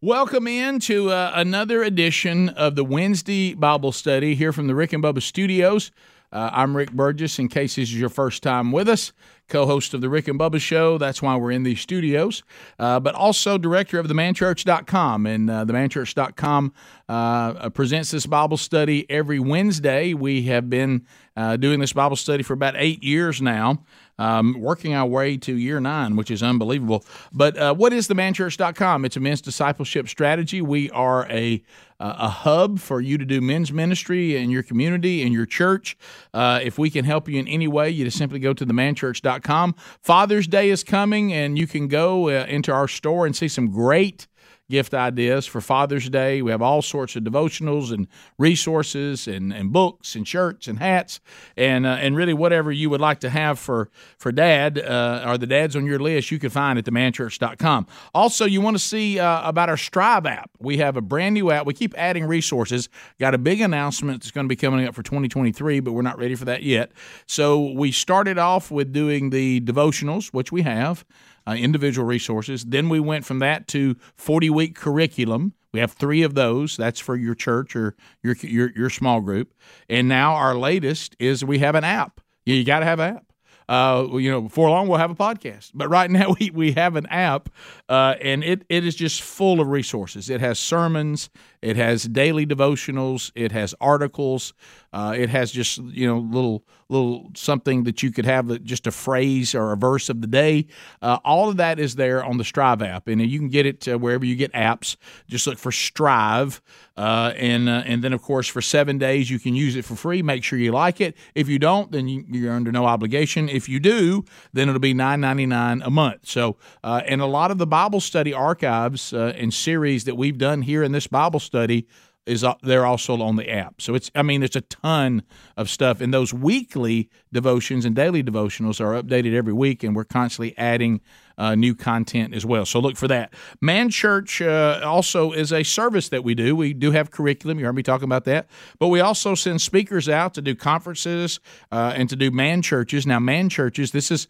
Welcome in to uh, another edition of the Wednesday Bible study here from the Rick and Bubba studios. Uh, I'm Rick Burgess, in case this is your first time with us, co host of the Rick and Bubba Show. That's why we're in these studios, uh, but also director of themanchurch.com. And uh, themanchurch.com uh, presents this Bible study every Wednesday. We have been uh, doing this Bible study for about eight years now um, working our way to year nine, which is unbelievable. But uh, what is themanchurch.com? It's a men's discipleship strategy. We are a uh, a hub for you to do men's ministry in your community, in your church. Uh, if we can help you in any way, you just simply go to themanchurch.com. Father's Day is coming, and you can go uh, into our store and see some great gift ideas for Father's Day. We have all sorts of devotionals and resources and, and books and shirts and hats and uh, and really whatever you would like to have for for Dad uh, or the dads on your list, you can find at themanchurch.com. Also, you want to see uh, about our Strive app. We have a brand new app. We keep adding resources. Got a big announcement that's going to be coming up for 2023, but we're not ready for that yet. So we started off with doing the devotionals, which we have uh, individual resources. Then we went from that to 40 week curriculum. We have three of those. That's for your church or your, your, your small group. And now our latest is we have an app. You, got to have an app. Uh, you know, before long we'll have a podcast. But right now we, we have an app, uh, and it, it is just full of resources. It has sermons, it has daily devotionals, it has articles, uh, it has just you know little little something that you could have just a phrase or a verse of the day. Uh, all of that is there on the Strive app, and you can get it wherever you get apps. Just look for Strive, uh, and uh, and then of course for seven days you can use it for free. Make sure you like it. If you don't, then you, are under no obligation. If you do, then it'll be nine ninety nine a month. So uh, and a lot of the Bible study archives uh, and series that we've done here in this Bible study is uh, they're also on the app. So it's I mean it's a ton of stuff and those weekly devotions and daily devotionals are updated every week and we're constantly adding uh, new content as well. So look for that. Man Church uh, also is a service that we do. We do have curriculum. You heard me talking about that. But we also send speakers out to do conferences uh, and to do man churches. Now, man churches, this is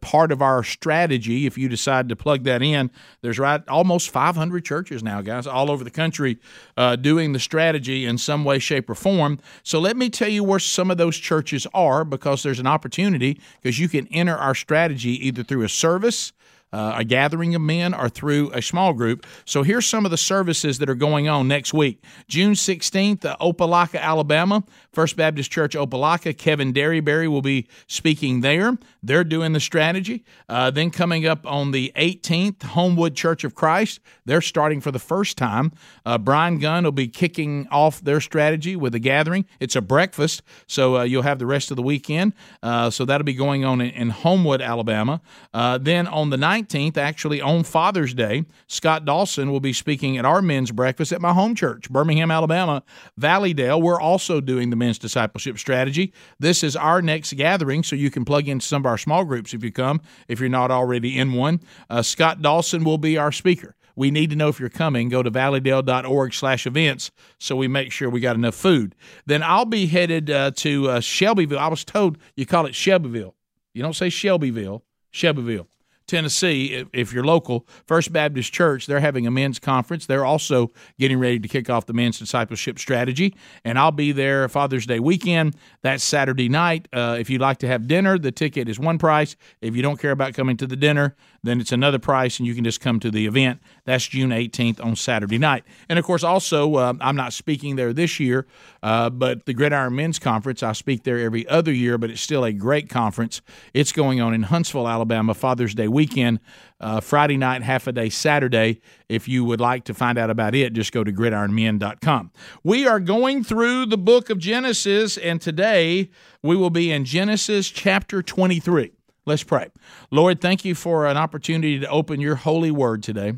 part of our strategy. If you decide to plug that in, there's right almost 500 churches now, guys, all over the country uh, doing the strategy in some way, shape, or form. So let me tell you where some of those churches are because there's an opportunity because you can enter our strategy either through a service uh, a gathering of men or through a small group. So here's some of the services that are going on next week. June 16th, uh, Opelika, Alabama, First Baptist Church Opelika. Kevin Derryberry will be speaking there. They're doing the strategy. Uh, then coming up on the 18th, Homewood Church of Christ. They're starting for the first time. Uh, Brian Gunn will be kicking off their strategy with a gathering. It's a breakfast, so uh, you'll have the rest of the weekend. Uh, so that'll be going on in, in Homewood, Alabama. then on the 19th, 19th, actually on Father's Day, Scott Dawson will be speaking at our men's breakfast at my home church, Birmingham, Alabama, Valleydale. We're also doing the men's discipleship strategy. This is our next gathering, so you can plug into some of our small groups if you come, if you're not already in one. Uh, Scott Dawson will be our speaker. We need to know if you're coming. Go to valleydale.org slash events so we make sure we got enough food. Then I'll be headed uh, to uh, Shelbyville. I was told you call it Shelbyville. You don't say Shelbyville, Shelbyville. Tennessee, if you're local, First Baptist Church, they're having a men's conference. They're also getting ready to kick off the men's discipleship strategy. And I'll be there Father's Day weekend. That's Saturday night. Uh, if you'd like to have dinner, the ticket is one price. If you don't care about coming to the dinner, then it's another price, and you can just come to the event. That's June 18th on Saturday night. And of course, also, uh, I'm not speaking there this year, uh, but the Gridiron Men's Conference, I speak there every other year, but it's still a great conference. It's going on in Huntsville, Alabama, Father's Day weekend, uh, Friday night, half a day Saturday. If you would like to find out about it, just go to gridironmen.com. We are going through the book of Genesis, and today we will be in Genesis chapter 23. Let's pray. Lord, thank you for an opportunity to open your holy word today.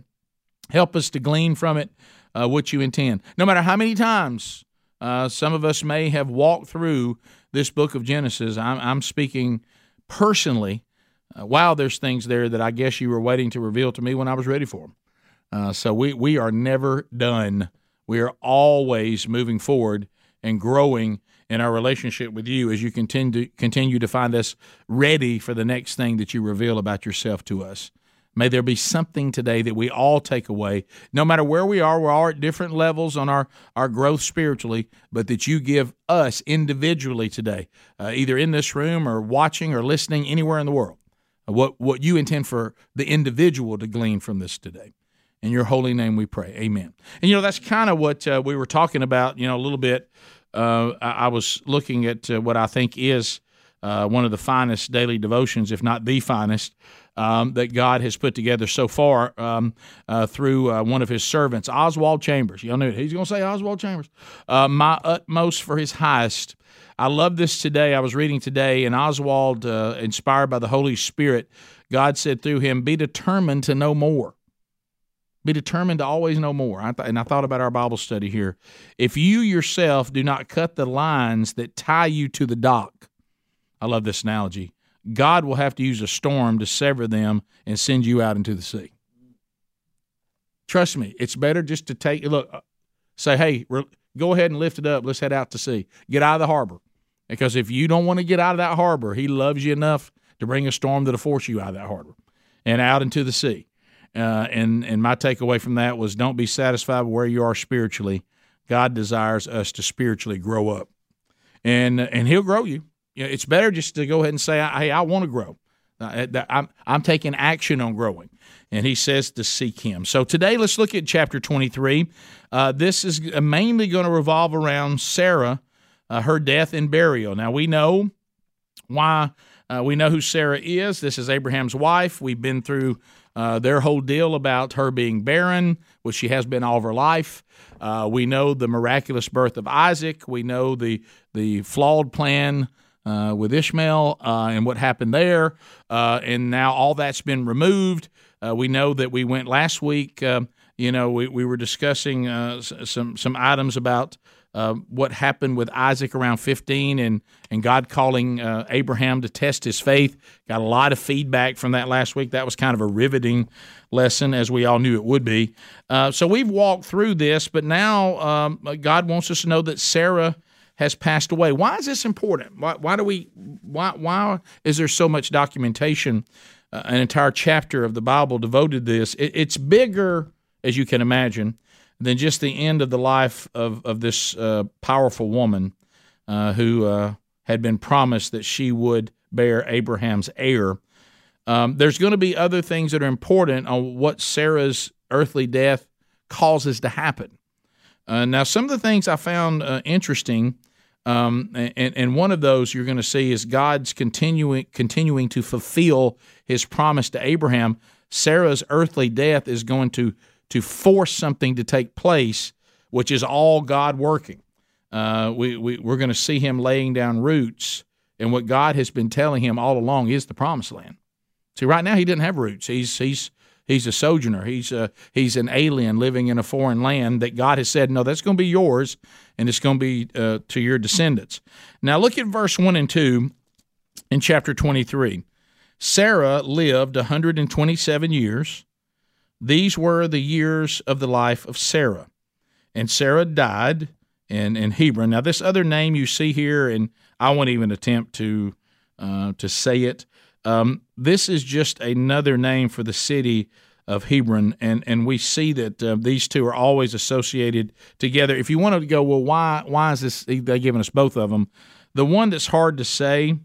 Help us to glean from it uh, what you intend. No matter how many times uh, some of us may have walked through this book of Genesis, I'm, I'm speaking personally. Uh, wow, there's things there that I guess you were waiting to reveal to me when I was ready for them. Uh, so we, we are never done. We are always moving forward and growing in our relationship with you as you continue continue to find us ready for the next thing that you reveal about yourself to us. May there be something today that we all take away, no matter where we are, we're all at different levels on our, our growth spiritually, but that you give us individually today, uh, either in this room or watching or listening anywhere in the world, uh, what, what you intend for the individual to glean from this today. In your holy name we pray. Amen. And, you know, that's kind of what uh, we were talking about, you know, a little bit. Uh, I, I, was looking at uh, what I think is uh, one of the finest daily devotions, if not the finest, um, that God has put together so far um, uh, through uh, one of his servants, Oswald Chambers. Y'all knew it. He's going to say Oswald Chambers. Uh, my utmost for his highest. I love this today. I was reading today, and Oswald, inspired by the Holy Spirit, God said through him, Be determined to know more. Be determined to always know more. I th- and I thought about our Bible study here. If you yourself do not cut the lines that tie you to the dock, I love this analogy. God will have to use a storm to sever them and send you out into the sea. Trust me, it's better just to take look, uh, say, hey, go ahead and lift it up. Let's head out to sea. Get out of the harbor. Because if you don't want to get out of that harbor, he loves you enough to bring a storm that'll force you out of that harbor and out into the sea. Uh, and and my takeaway from that was don't be satisfied with where you are spiritually. God desires us to spiritually grow up, and and He'll grow you. You know, it's better just to go ahead and say, "Hey, I want to grow." Uh, I'm I'm taking action on growing, and He says to seek Him. So today, let's look at chapter 23. Uh, this is mainly going to revolve around Sarah, uh, her death and burial. Now we know why. Uh, we know who Sarah is. This is Abraham's wife. We've been through uh, their whole deal about her being barren, which she has been all of her life. Uh, we know the miraculous birth of Isaac. We know the the flawed plan uh, with Ishmael uh, and what happened there. Uh, and now all that's been removed. Uh, we know that we went last week. Um, you know, we, we were discussing some some items about uh, what happened with Isaac around 15 and, and God calling uh, Abraham to test his faith. Got a lot of feedback from that last week. That was kind of a riveting lesson, as we all knew it would be. Uh, so we've walked through this, but now um, God wants us to know that Sarah has passed away. Why is this important? Why, why do we? Why, why is there so much documentation? Uh, an entire chapter of the Bible devoted to this. It, it's bigger, as you can imagine, than just the end of the life of of this uh, powerful woman uh, who uh, had been promised that she would bear Abraham's heir. Um, there's going to be other things that are important on what Sarah's earthly death causes to happen. Uh, now, some of the things I found uh, interesting, um, and, and one of those you're going to see is God's continuing continuing to fulfill His promise to Abraham. Sarah's earthly death is going to to force something to take place, which is all God working. Uh, we, we we're going to see Him laying down roots, and what God has been telling him all along is the promised land. See, right now he didn't have roots. He's he's He's a sojourner. He's a, he's an alien living in a foreign land that God has said, no, that's going to be yours, and it's going to be uh, to your descendants. Now look at verse one and two in chapter twenty three. Sarah lived 127 years. These were the years of the life of Sarah. And Sarah died in, in Hebron. Now, this other name you see here, and I won't even attempt to uh, to say it, um, this is just another name for the city of Hebron, and and we see that uh, these two are always associated together. If you want to go, well, why why is this? They giving us both of them. The one that's hard to say,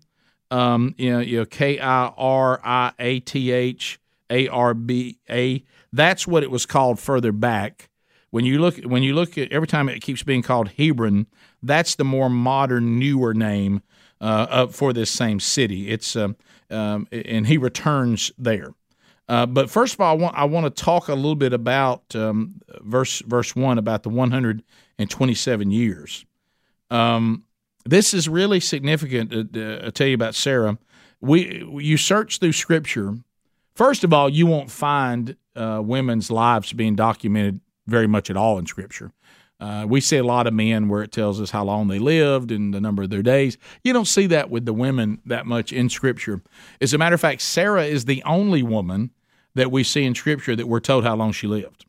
um, you know, you know, K I R I A T H A R B A. That's what it was called further back. When you look when you look at every time it keeps being called Hebron, that's the more modern, newer name uh, for this same city. It's uh, um, and he returns there. Uh, but first of all, I want I want to talk a little bit about um, verse verse one about the 127 years. Um, this is really significant. To, to tell you about Sarah. We you search through Scripture. First of all, you won't find uh, women's lives being documented very much at all in Scripture. Uh, we see a lot of men where it tells us how long they lived and the number of their days. You don't see that with the women that much in Scripture. As a matter of fact, Sarah is the only woman that we see in Scripture that we're told how long she lived.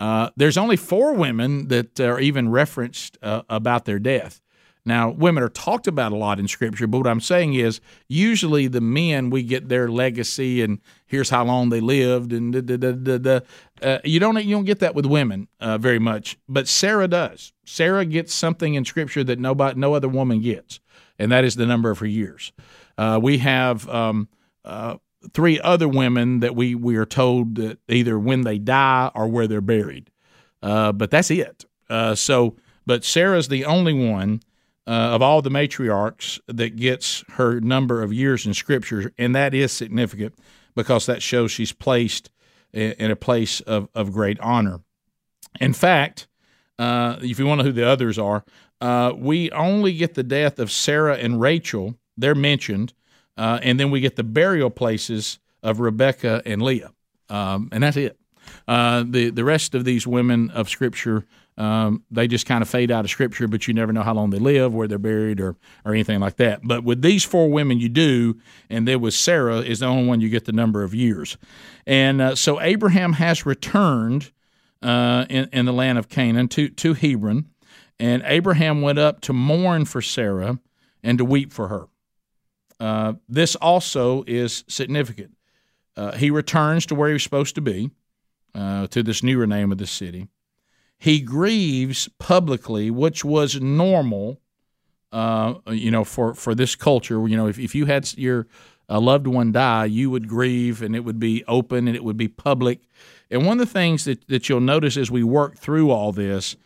Uh, there's only four women that are even referenced uh, about their death. Now, women are talked about a lot in Scripture, but what I'm saying is usually the men we get their legacy and here's how long they lived and da, da, da, uh, you don't you don't get that with women uh, very much, but Sarah does. Sarah gets something in Scripture that nobody no other woman gets, and that is the number of her years. Uh, we have um, uh, three other women that we we are told that either when they die or where they're buried, uh, but that's it. Uh, so, but Sarah's the only one uh, of all the matriarchs that gets her number of years in Scripture, and that is significant because that shows she's placed in, a place of, of great honor. In fact, uh, if you want to know who the others are, uh, we only get the death of Sarah and Rachel. They're mentioned, uh, and then we get the burial places of Rebecca and Leah, um, and that's it. Uh, the the rest of these women of Scripture um, they just kind of fade out of Scripture, but you never know how long they live, where they're buried, or or anything like that. But with these four women, you do, and there was Sarah is the only one you get the number of years, and uh, so Abraham has returned uh, in in the land of Canaan to to Hebron, and Abraham went up to mourn for Sarah and to weep for her. Uh, this also is significant. Uh, he returns to where he was supposed to be, uh, to this newer name of the city he grieves publicly, which was normal, uh, you know, for, for this culture. You know, if, if you had your a loved one die, you would grieve and it would be open and it would be public. And one of the things that, that you'll notice as we work through all this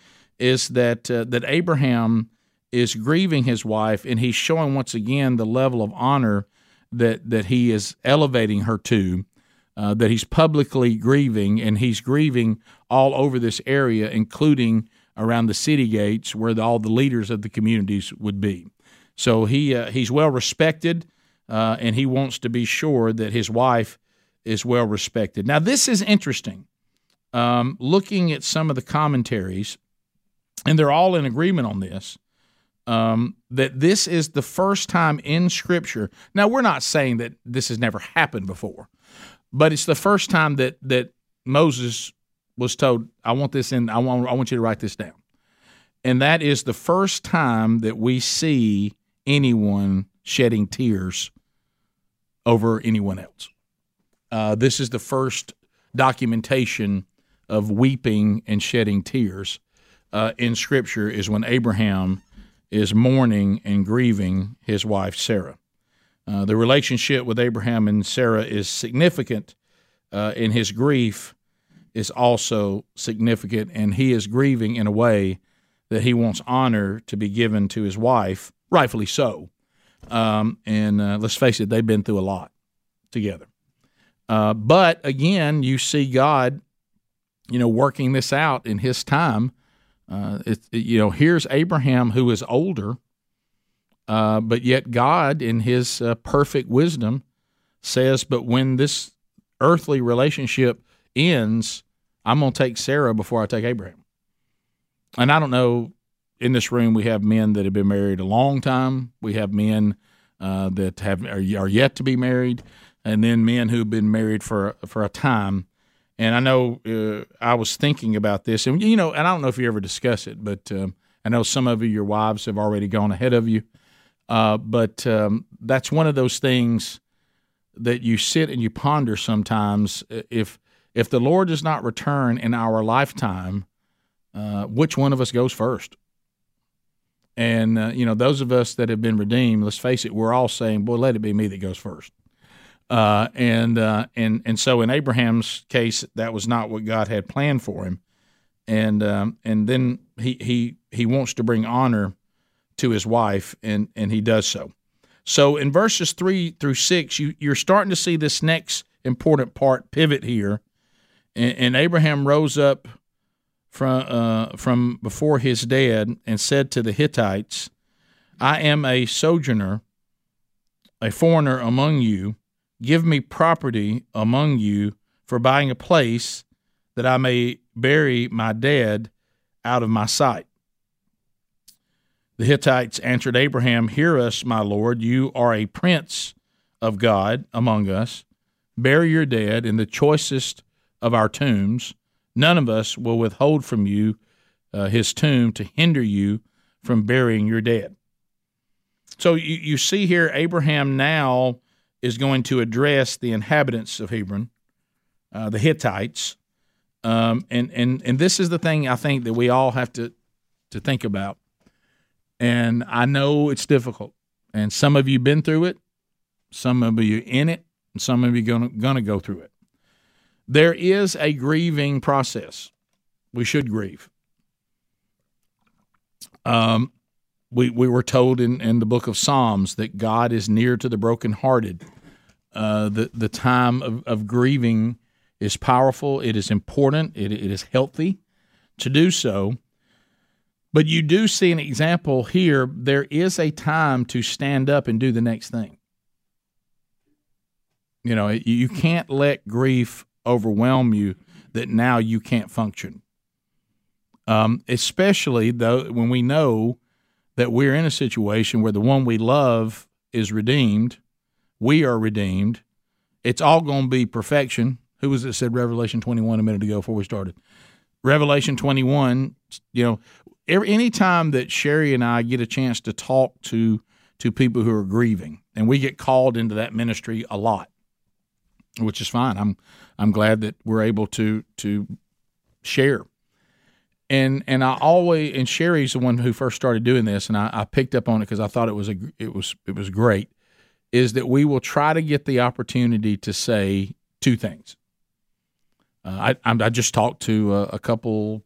is that uh, that Abraham is grieving his wife and he's showing once again the level of honor that that he is elevating her to uh, that he's publicly grieving, and he's grieving all over this area, including around the city gates where the, all the leaders of the communities would be. So he uh, he's well respected, uh, and he wants to be sure that his wife is well respected. Now, this is interesting. Um, looking at some of the commentaries, and they're all in agreement on this. Um, that this is the first time in Scripture. Now, we're not saying that this has never happened before, but it's the first time that that Moses was told, "I want this in. I want. I want you to write this down." And that is the first time that we see anyone shedding tears over anyone else. Uh, this is the first documentation of weeping and shedding tears uh, in Scripture. Is when Abraham is mourning and grieving his wife Sarah. Uh, the relationship with Abraham and Sarah is significant, uh, and his grief is also significant, and he is grieving in a way that he wants honor to be given to his wife, rightfully so. Um, and uh, let's face it, they've been through a lot together. Uh, but again, you see God, you know, working this out in His time. Uh, it, you know, here's Abraham who is older uh, but yet, God, in His uh, perfect wisdom, says, But when this earthly relationship ends, I'm going to take Sarah before I take Abraham. And I don't know, in this room, we have men that have been married a long time. We have men uh, that have are, are, yet to be married, and then men who've been married for for a time. And I know uh, I was thinking about this, and you know, and I don't know if you ever discuss it, but um, I know some of you, your wives, have already gone ahead of you. Uh, but um, that's one of those things that you sit and you ponder sometimes. If if the Lord does not return in our lifetime, uh, which one of us goes first? And uh, you know, those of us that have been redeemed, let's face it, we're all saying, "Boy, let it be me that goes first. Uh, and uh, and and so in Abraham's case, that was not what God had planned for him. And um, and then he he he wants to bring honor to his wife, and, and he does so. So in verses 3 through 6, you, you're starting to see this next important part pivot here. And, and Abraham rose up from, uh, from before his dead and said to the Hittites, I am a sojourner, a foreigner among you. Give me property among you for buying a place that I may bury my dead out of my sight. The Hittites answered Abraham, Hear us, my Lord, you are a prince of God among us. Bury your dead in the choicest of our tombs. None of us will withhold from you uh, his tomb to hinder you from burying your dead. So you, you see here, Abraham now is going to address the inhabitants of Hebron, uh, the Hittites, um, and and and this is the thing I think that we all have to to think about. And I know it's difficult, and some of you been through it, some of you in it, and some of you gonna gonna go through it. There is a grieving process. We should grieve. Um, we we were told in, in the book of Psalms that God is near to the brokenhearted. Uh, the the time of, of grieving is powerful. It is important. It, it is healthy to do so. But you do see an example here. There is a time to stand up and do the next thing. You know, you can't let grief overwhelm you that now you can't function. Um, especially though when we know that we're in a situation where the one we love is redeemed, we are redeemed. It's all going to be perfection. Who was it said Revelation 21 a minute ago before we started? Revelation 21, you know, any time that Sherry and I get a chance to talk to to people who are grieving, and we get called into that ministry a lot, which is fine. I'm I'm glad that we're able to to share. And and I always and Sherry's the one who first started doing this, and I, I picked up on it because I thought it was a it was it was great. Is that we will try to get the opportunity to say two things. Uh, I, I just talked to a, a, couple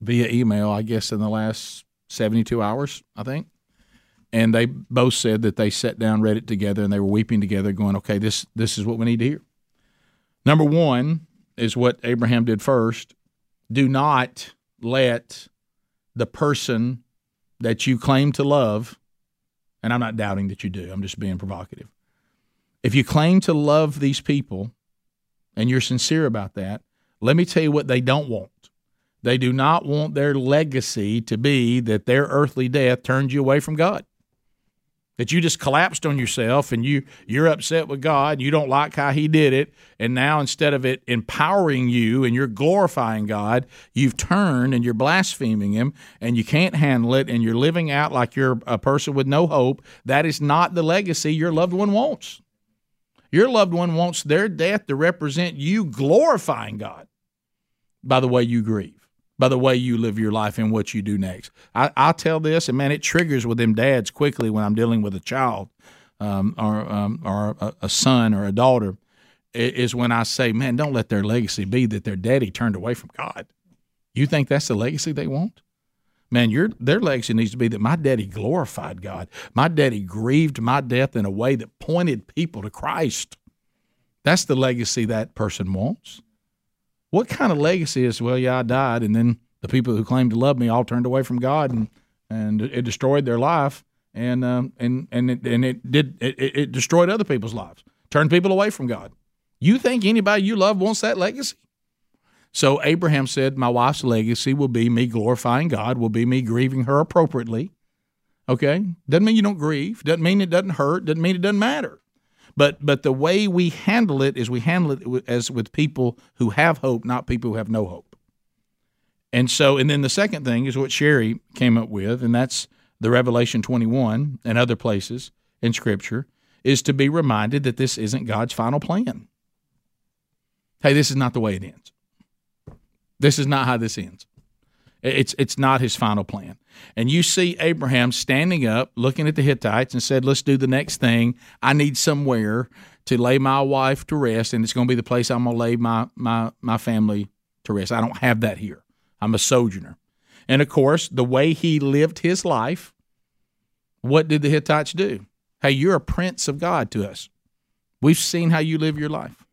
via email, I guess, in the last 72 hours, I think. And they both said that they sat down, read it together, and they were weeping together, going, okay, this, this is what we need to hear. Number one is what Abraham did first. Do not let the person that you claim to love, and I'm not doubting that you do, I'm just being provocative. If you claim to love these people, and you're sincere about that, let me tell you what they don't want. They do not want their legacy to be that their earthly death turned you away from God. That you just collapsed on yourself and you you're upset with God, and you don't like how he did it, and now instead of it empowering you and you're glorifying God, you've turned and you're blaspheming him and you can't handle it and you're living out like you're a person with no hope. That is not the legacy your loved one wants. Your loved one wants their death to represent you glorifying God by the way you grieve, by the way you live your life and what you do next. I, I tell this, and man, it triggers with them dads quickly when I'm dealing with a child um, or, um, or a, a son or a daughter, is when I say, man, don't let their legacy be that their daddy turned away from God. You think that's the legacy they want? man, your their legacy needs to be that my daddy glorified God. My daddy grieved my death in a way that pointed people to Christ. That's the legacy that person wants. What kind of legacy is, well, yeah, I died, and then the people who claimed to love me all turned away from God and and it destroyed their life and um, and and it, and it did it, it destroyed other people's lives, turned people away from God. You think anybody you love wants that legacy? So Abraham said, My wife's legacy will be me glorifying God, will be me grieving her appropriately. Okay? Doesn't mean you don't grieve, doesn't mean it doesn't hurt, doesn't mean it doesn't matter. But but the way we handle it is we handle it as with people who have hope, not people who have no hope. And so, and then the second thing is what Sherry came up with, and that's the Revelation 21 and other places in Scripture, is to be reminded that this isn't God's final plan. Hey, this is not the way it ends. This is not how this ends. It's it's not his final plan. And you see Abraham standing up, looking at the Hittites, and said, "Let's do the next thing. I need somewhere to lay my wife to rest, and it's going to be the place I'm going to lay my my my family to rest. I don't have that here. I'm a sojourner." And of course, the way he lived his life, what did the Hittites do? Hey, you're a prince of God to us. We've seen how you live your life.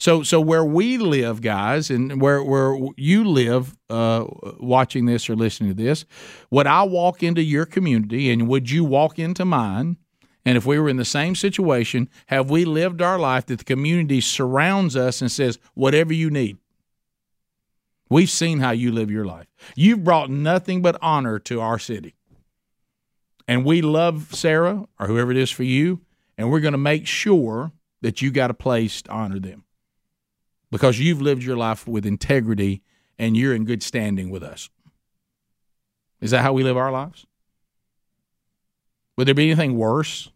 So, so where we live, guys, and where where you live, uh, watching this or listening to this, would I walk into your community, and would you walk into mine? And if we were in the same situation, have we lived our life that the community surrounds us and says, "Whatever you need"? We've seen how you live your life. You've brought nothing but honor to our city, and we love Sarah or whoever it is for you, and we're going to make sure that you got a place to honor them because you've lived your life with integrity and you're in good standing with us. Is that how we live our lives? Would there be anything worse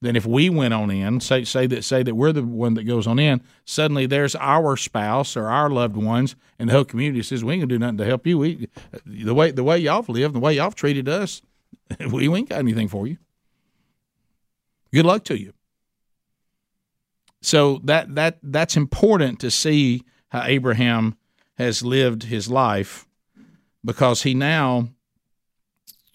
than if we went on in, say say that say that we're the one that goes on in, suddenly there's our spouse or our loved ones, and the whole community says we ain't gonna do nothing to help you. We the way the way y'all live, the way y'all treated us, we ain't got anything for you. Good luck to you. So that that that's important to see how Abraham has lived his life because he now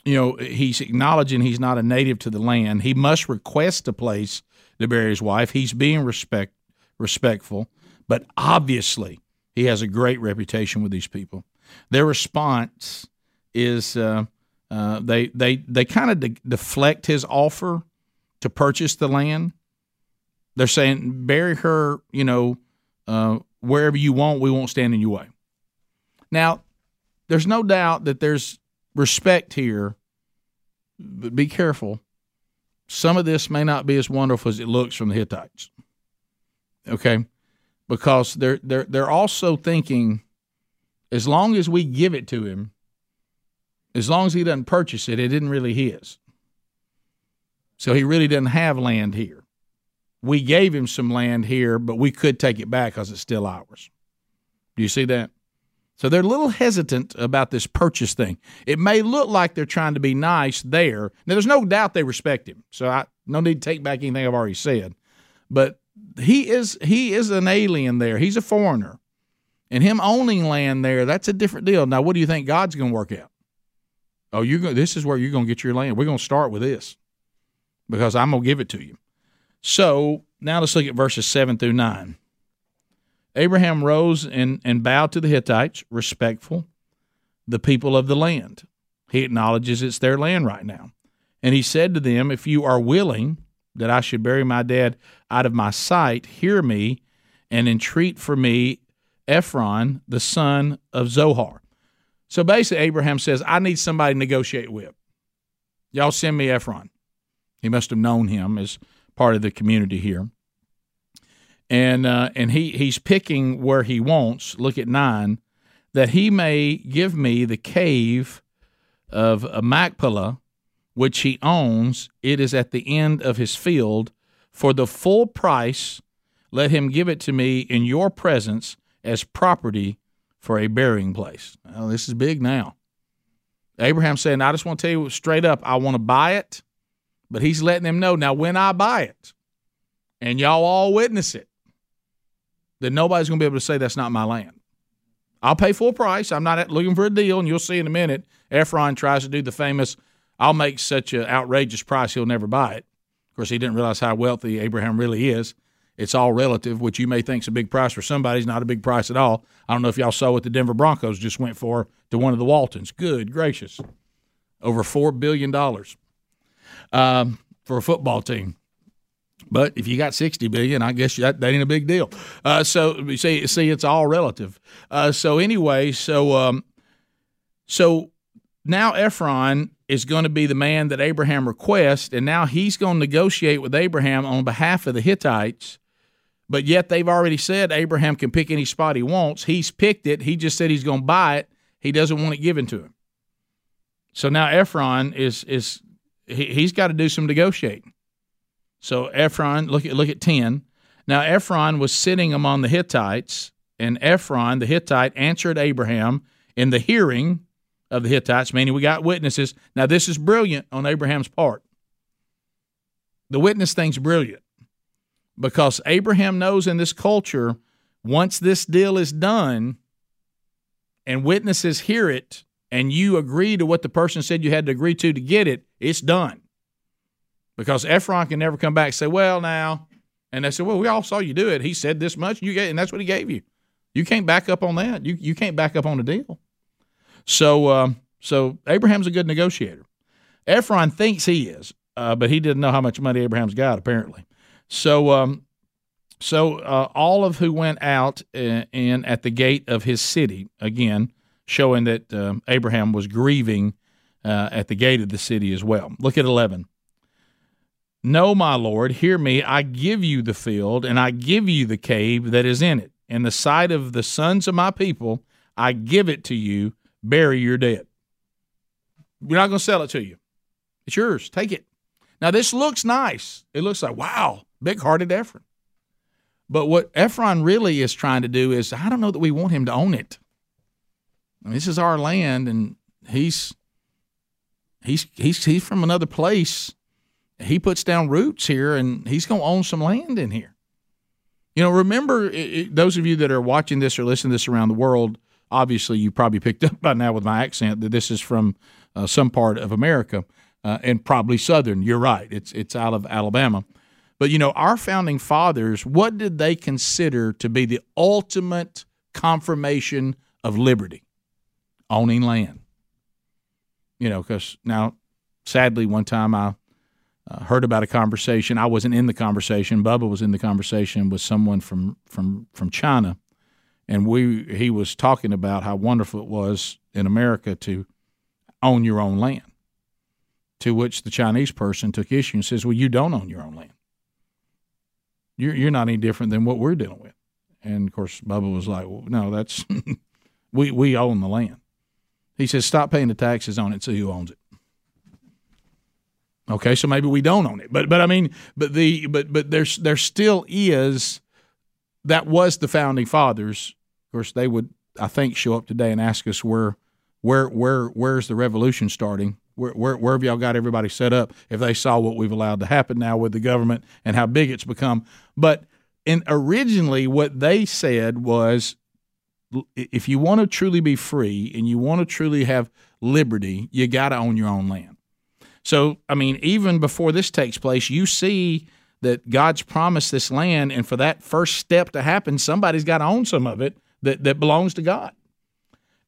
you know, he's acknowledging he's not a native to the land. He must request a place to bury his wife. He's being respect respectful, but obviously he has a great reputation with these people. Their response is uh, uh, they they they kind of de- deflect his offer to purchase the land. They're saying bury her, you know, uh, wherever you want. We won't stand in your way. Now, there's no doubt that there's respect here, but be careful. Some of this may not be as wonderful as it looks from the Hittites. Okay? Because they're they're they're also thinking as long as we give it to him, as long as he doesn't purchase it, it isn't really his. So he really doesn't have land here. We gave him some land here, but we could take it back because it's still ours. Do you see that? So they're a little hesitant about this purchase thing. It may look like they're trying to be nice there. Now, there's no doubt they respect him. So I no need to take back anything I've already said. But he is he is an alien there. He's a foreigner. And him owning land there, that's a different deal. Now, what do you think God's going to work out? Oh, going. This is where you're going to get your land. We're going to start with this because I'm going to give it to you. So now let's look at verses seven through nine. Abraham rose and, and bowed to the Hittites, respectful, the people of the land. He acknowledges it's their land right now. And he said to them, If you are willing that I should bury my dad out of my sight, hear me and entreat for me Ephron, the son of Zohar. So basically, Abraham says, I need somebody to negotiate with. Y'all send me Ephron. He must have known him as part of the community here and uh, and he he's picking where he wants. Look at nine, that he may give me the cave of Machpelah, which he owns. It is at the end of his field. For the full price, let him give it to me in your presence as property for a burying place. Well, this is big now. Abraham saying, I just want to tell you straight up, I want to buy it, but he's letting them know now when I buy it, and y'all all witness it, then nobody's going to be able to say that's not my land. I'll pay full price. I'm not looking for a deal, and you'll see in a minute. Ephron tries to do the famous, "I'll make such an outrageous price he'll never buy it." Of course, he didn't realize how wealthy Abraham really is. It's all relative, which you may think is a big price for somebody not a big price at all. I don't know if y'all saw what the Denver Broncos just went for to one of the Waltons. Good gracious, over four billion dollars um, for a football team. But if you got sixty billion, I guess that, that ain't a big deal. Uh, so you see, see, it's all relative. Uh, so anyway, so um, so now Ephron is going to be the man that Abraham requests, and now he's going to negotiate with Abraham on behalf of the Hittites. But yet they've already said Abraham can pick any spot he wants. He's picked it. He just said he's going to buy it. He doesn't want it given to him. So now Ephron is is he, he's got to do some negotiating. So Ephron, look at look at ten. Now Ephron was sitting among the Hittites, and Ephron the Hittite answered Abraham in the hearing of the Hittites, meaning we got witnesses. Now this is brilliant on Abraham's part. The witness thing's brilliant because Abraham knows in this culture, once this deal is done and witnesses hear it, and you agree to what the person said you had to agree to to get it, it's done because Ephron can never come back and say, well, now, and they said, well, we all saw you do it. He said this much, you get, and that's what he gave you. You can't back up on that. You you can't back up on the deal. So um, so Abraham's a good negotiator. Ephron thinks he is, uh, but he didn't know how much money Abraham's got apparently. So um, so uh, all of who went out uh, in at the gate of his city again, showing that um, Abraham was grieving uh, at the gate of the city as well. Look at eleven. No, my Lord, hear me. I give you the field, and I give you the cave that is in it. In the sight of the sons of my people, I give it to you. Bury your dead. We're not going to sell it to you. It's yours. Take it. Now, this looks nice. It looks like, wow, big hearted Ephron. But what Ephron really is trying to do is, I don't know that we want him to own it. This is our land, and he's he's he's he's from another place. He puts down roots here, and he's going to own some land in here. You know, remember it, it, those of you that are watching this or listening to this around the world. Obviously, you probably picked up by now with my accent that this is from uh, some part of America uh, and probably Southern. You're right; it's it's out of Alabama. But you know, our founding fathers, what did they consider to be the ultimate confirmation of liberty? Owning land. You know, because now, sadly, one time I uh, heard about a conversation. I wasn't in the conversation. Bubba was in the conversation with someone from from from China, and we he was talking about how wonderful it was in America to own your own land. To which the Chinese person took issue and says, "Well, you don't own your own land. You're you're not any different than what we're dealing with." And of course, Bubba was like, well, "No, that's we we own the land." He says, "Stop paying the taxes on it. See who owns it." Okay, so maybe we don't own it, but but I mean, but the but but there's there still is that was the founding fathers. Of course, they would I think show up today and ask us where where where where's the revolution starting? Where, where where have y'all got everybody set up? If they saw what we've allowed to happen now with the government and how big it's become, but and originally what they said was if you want to truly be free and you want to truly have liberty, you got to own your own land. So, I mean, even before this takes place, you see that God's promised this land, and for that first step to happen, somebody's got to own some of it that, that belongs to God.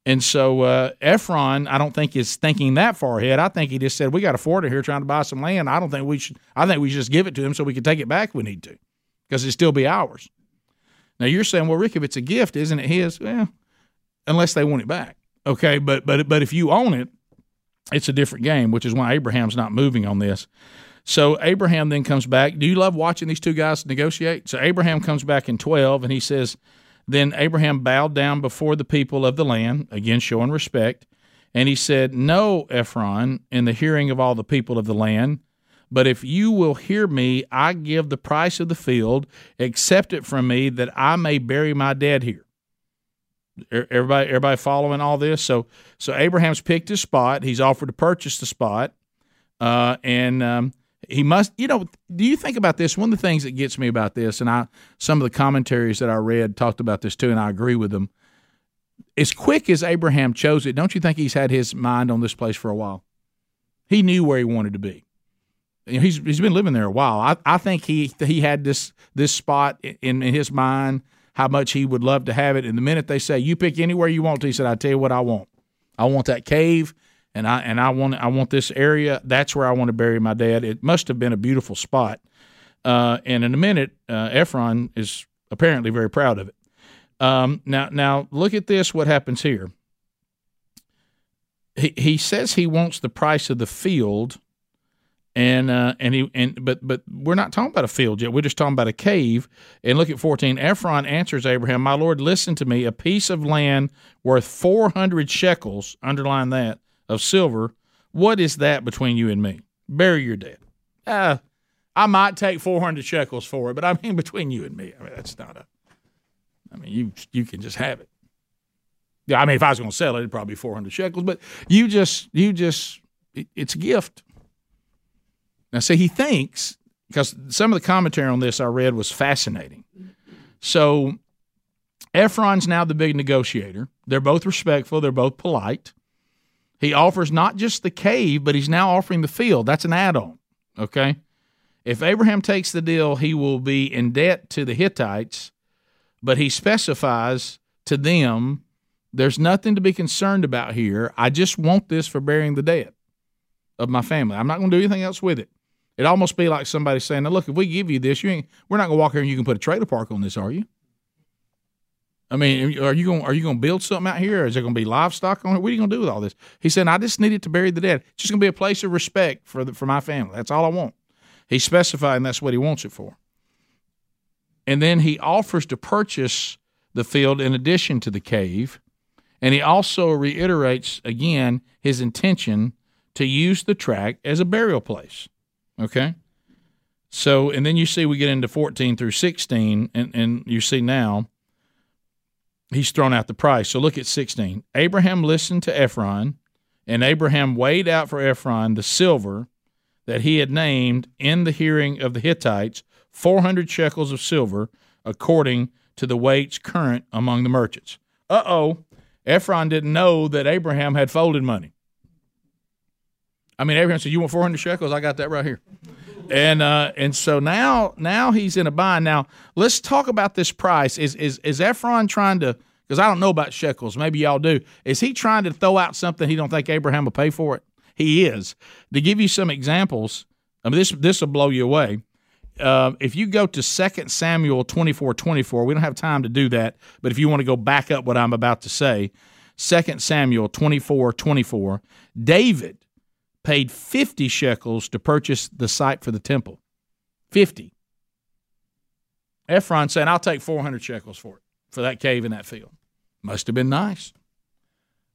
And so uh, Ephron, I don't think is thinking that far ahead. I think he just said, "We got a foreigner here trying to buy some land. I don't think we should. I think we should just give it to him so we can take it back if we need to, because it still be ours." Now you're saying, "Well, Rick, if it's a gift, isn't it his?" Well, unless they want it back, okay. But but but if you own it, it's a different game, which is why Abraham's not moving on this. So Abraham then comes back. Do you love watching these two guys negotiate? So Abraham comes back in 12 and he says, Then Abraham bowed down before the people of the land, again showing respect. And he said, No, Ephron, in the hearing of all the people of the land, but if you will hear me, I give the price of the field, accept it from me, that I may bury my dead here. Everybody, everybody following all this. So, so Abraham's picked his spot. He's offered to purchase the spot, uh, and um, he must. You know, do you think about this? One of the things that gets me about this, and I some of the commentaries that I read talked about this too, and I agree with them. As quick as Abraham chose it, don't you think he's had his mind on this place for a while? He knew where he wanted to be. You know, he's he's been living there a while. I, I think he he had this this spot in, in his mind how much he would love to have it. And the minute they say you pick anywhere you want to, he said, "I tell you what I want. I want that cave." And I and I want I want this area. That's where I want to bury my dad. It must have been a beautiful spot. Uh, and in a minute, uh, Ephron is apparently very proud of it. Um, now, now look at this. What happens here? He he says he wants the price of the field and uh, and he and but but we're not talking about a field yet. We're just talking about a cave. And look at fourteen. Ephron answers Abraham, "My lord, listen to me. A piece of land worth four hundred shekels. Underline that of silver. What is that between you and me? Bury your dead. Uh, I might take four hundred shekels for it, but I mean between you and me. I mean that's not a. I mean you you can just have it. Yeah, I mean if I was going to sell it, it'd probably be four hundred shekels. But you just you just it, it's a gift." Now, see, he thinks, because some of the commentary on this I read was fascinating. So, Ephron's now the big negotiator. They're both respectful, they're both polite. He offers not just the cave, but he's now offering the field. That's an add on. Okay. If Abraham takes the deal, he will be in debt to the Hittites, but he specifies to them there's nothing to be concerned about here. I just want this for burying the dead of my family. I'm not going to do anything else with it. It almost be like somebody saying, "Now look, if we give you this, you ain't. We're not going to walk here and you can put a trailer park on this, are you?" I mean, are you going? Are you going to build something out here? Is there going to be livestock on it? What are you going to do with all this? He said, "I just need it to bury the dead. It's just going to be a place of respect for the, for my family. That's all I want." He's specifying that's what he wants it for. And then he offers to purchase the field in addition to the cave, and he also reiterates again his intention to use the tract as a burial place. Okay. So, and then you see we get into 14 through 16, and, and you see now he's thrown out the price. So look at 16. Abraham listened to Ephron, and Abraham weighed out for Ephron the silver that he had named in the hearing of the Hittites 400 shekels of silver, according to the weights current among the merchants. Uh oh. Ephron didn't know that Abraham had folded money. I mean, Abraham said, "You want 400 shekels? I got that right here." And uh, and so now now he's in a bind. Now let's talk about this price. Is is is Ephron trying to? Because I don't know about shekels. Maybe y'all do. Is he trying to throw out something he don't think Abraham will pay for it? He is. To give you some examples, I mean this this will blow you away. Uh, if you go to 2 Samuel 24 24, we don't have time to do that, but if you want to go back up what I'm about to say, 2 Samuel 24 24, David paid 50 shekels to purchase the site for the temple. 50. Ephron said, I'll take 400 shekels for it, for that cave in that field. Must have been nice.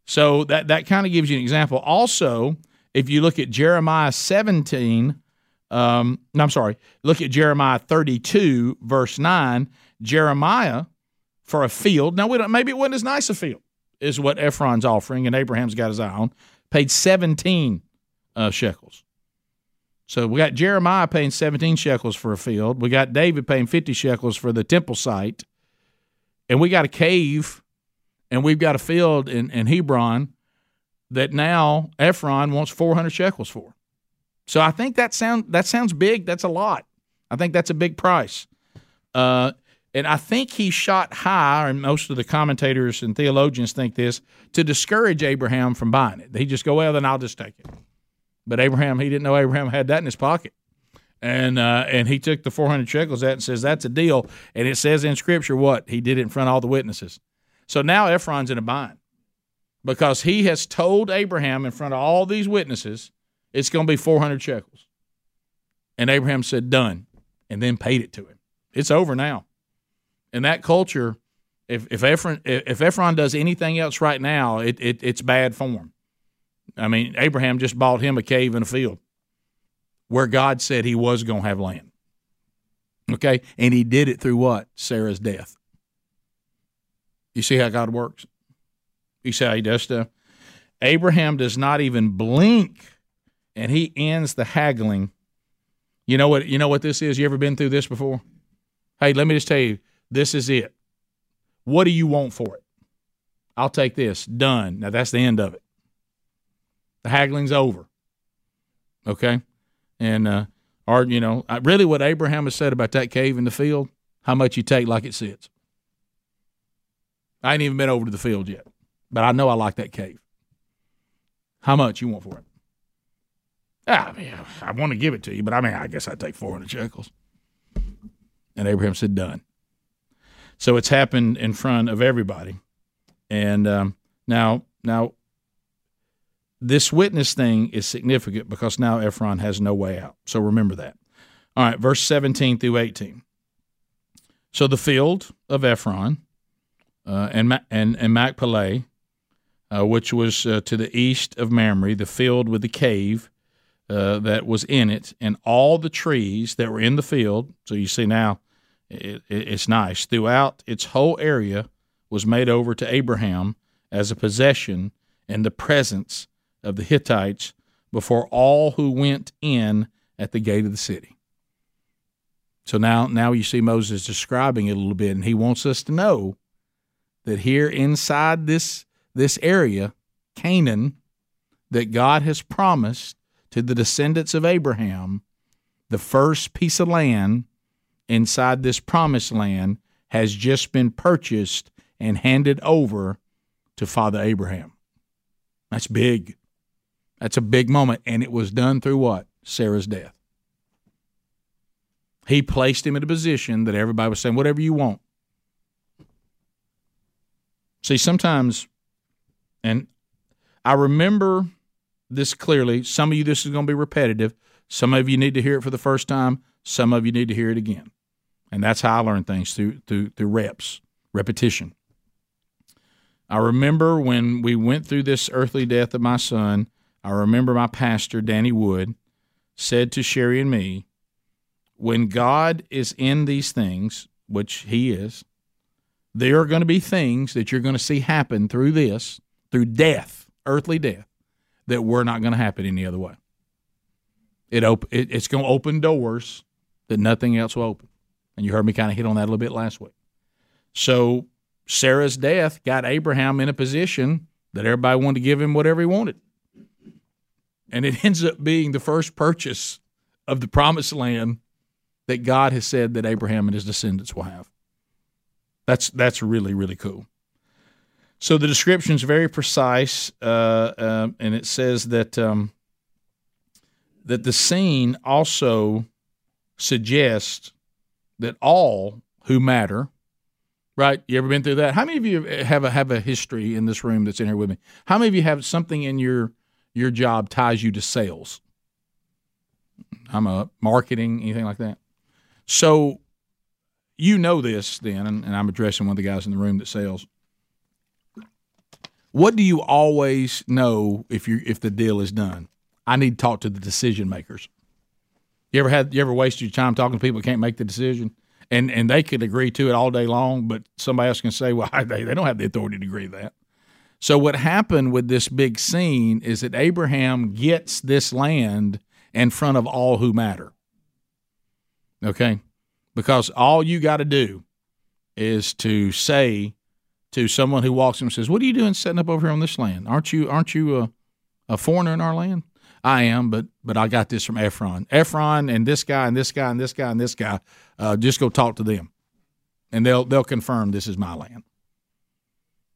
So that, that kind of gives you an example. Also, if you look at Jeremiah 17, um, no, I'm sorry, look at Jeremiah 32, verse 9. Jeremiah, for a field, now we don't, maybe it wasn't as nice a field, is what Ephron's offering, and Abraham's got his eye on, paid 17 uh, shekels. So we got Jeremiah paying 17 shekels for a field. We got David paying 50 shekels for the temple site. And we got a cave and we've got a field in, in Hebron that now Ephron wants 400 shekels for. So I think that sound that sounds big. That's a lot. I think that's a big price. Uh, and I think he shot high, and most of the commentators and theologians think this, to discourage Abraham from buying it. He just go, well, then I'll just take it. But Abraham, he didn't know Abraham had that in his pocket. And uh, and he took the 400 shekels that and says, that's a deal. And it says in Scripture what? He did it in front of all the witnesses. So now Ephron's in a bind because he has told Abraham in front of all these witnesses it's going to be 400 shekels. And Abraham said, done, and then paid it to him. It's over now. In that culture, if, if, Ephron, if Ephron does anything else right now, it, it, it's bad form. I mean, Abraham just bought him a cave and a field where God said he was going to have land. Okay? And he did it through what? Sarah's death. You see how God works? You see how he does stuff? Abraham does not even blink and he ends the haggling. You know what you know what this is? You ever been through this before? Hey, let me just tell you, this is it. What do you want for it? I'll take this. Done. Now that's the end of it. The haggling's over. Okay? And uh or you know, really what Abraham has said about that cave in the field, how much you take like it sits. I ain't even been over to the field yet, but I know I like that cave. How much you want for it? Ah, I mean, I want to give it to you, but I mean, I guess I'd take 400 shekels. And Abraham said, done. So it's happened in front of everybody. And um, now, now, this witness thing is significant because now Ephron has no way out. So remember that. All right, verse 17 through 18. So the field of Ephron uh, and, and, and Machpelah, uh, which was uh, to the east of Mamre, the field with the cave, uh, that was in it, and all the trees that were in the field. So you see now, it, it, it's nice. Throughout its whole area was made over to Abraham as a possession in the presence of the Hittites before all who went in at the gate of the city. So now, now you see Moses describing it a little bit, and he wants us to know that here inside this this area, Canaan, that God has promised to the descendants of Abraham, the first piece of land inside this promised land has just been purchased and handed over to Father Abraham. That's big. That's a big moment. And it was done through what? Sarah's death. He placed him in a position that everybody was saying, whatever you want. See, sometimes, and I remember this clearly. Some of you, this is going to be repetitive. Some of you need to hear it for the first time. Some of you need to hear it again. And that's how I learn things through through through reps, repetition. I remember when we went through this earthly death of my son. I remember my pastor, Danny Wood, said to Sherry and me, when God is in these things, which He is, there are going to be things that you're going to see happen through this, through death, earthly death, that were not going to happen any other way. It, op- it it's going to open doors that nothing else will open. And you heard me kind of hit on that a little bit last week. So Sarah's death got Abraham in a position that everybody wanted to give him whatever he wanted. And it ends up being the first purchase of the promised land that God has said that Abraham and his descendants will have. That's that's really really cool. So the description is very precise, uh, uh, and it says that um, that the scene also suggests that all who matter, right? You ever been through that? How many of you have a have a history in this room that's in here with me? How many of you have something in your your job ties you to sales? I'm a marketing, anything like that. So you know this then, and, and I'm addressing one of the guys in the room that sells. What do you always know if you if the deal is done? I need to talk to the decision makers. You ever had you ever wasted your time talking to people that can't make the decision? And and they could agree to it all day long, but somebody else can say, well, they, they don't have the authority to agree to that. So what happened with this big scene is that Abraham gets this land in front of all who matter. Okay? Because all you got to do is to say to someone who walks in and says, "What are you doing setting up over here on this land? Aren't you aren't you a, a foreigner in our land?" I am, but but I got this from Ephron. Ephron and this guy and this guy and this guy and this guy. Uh, just go talk to them, and they'll they'll confirm this is my land.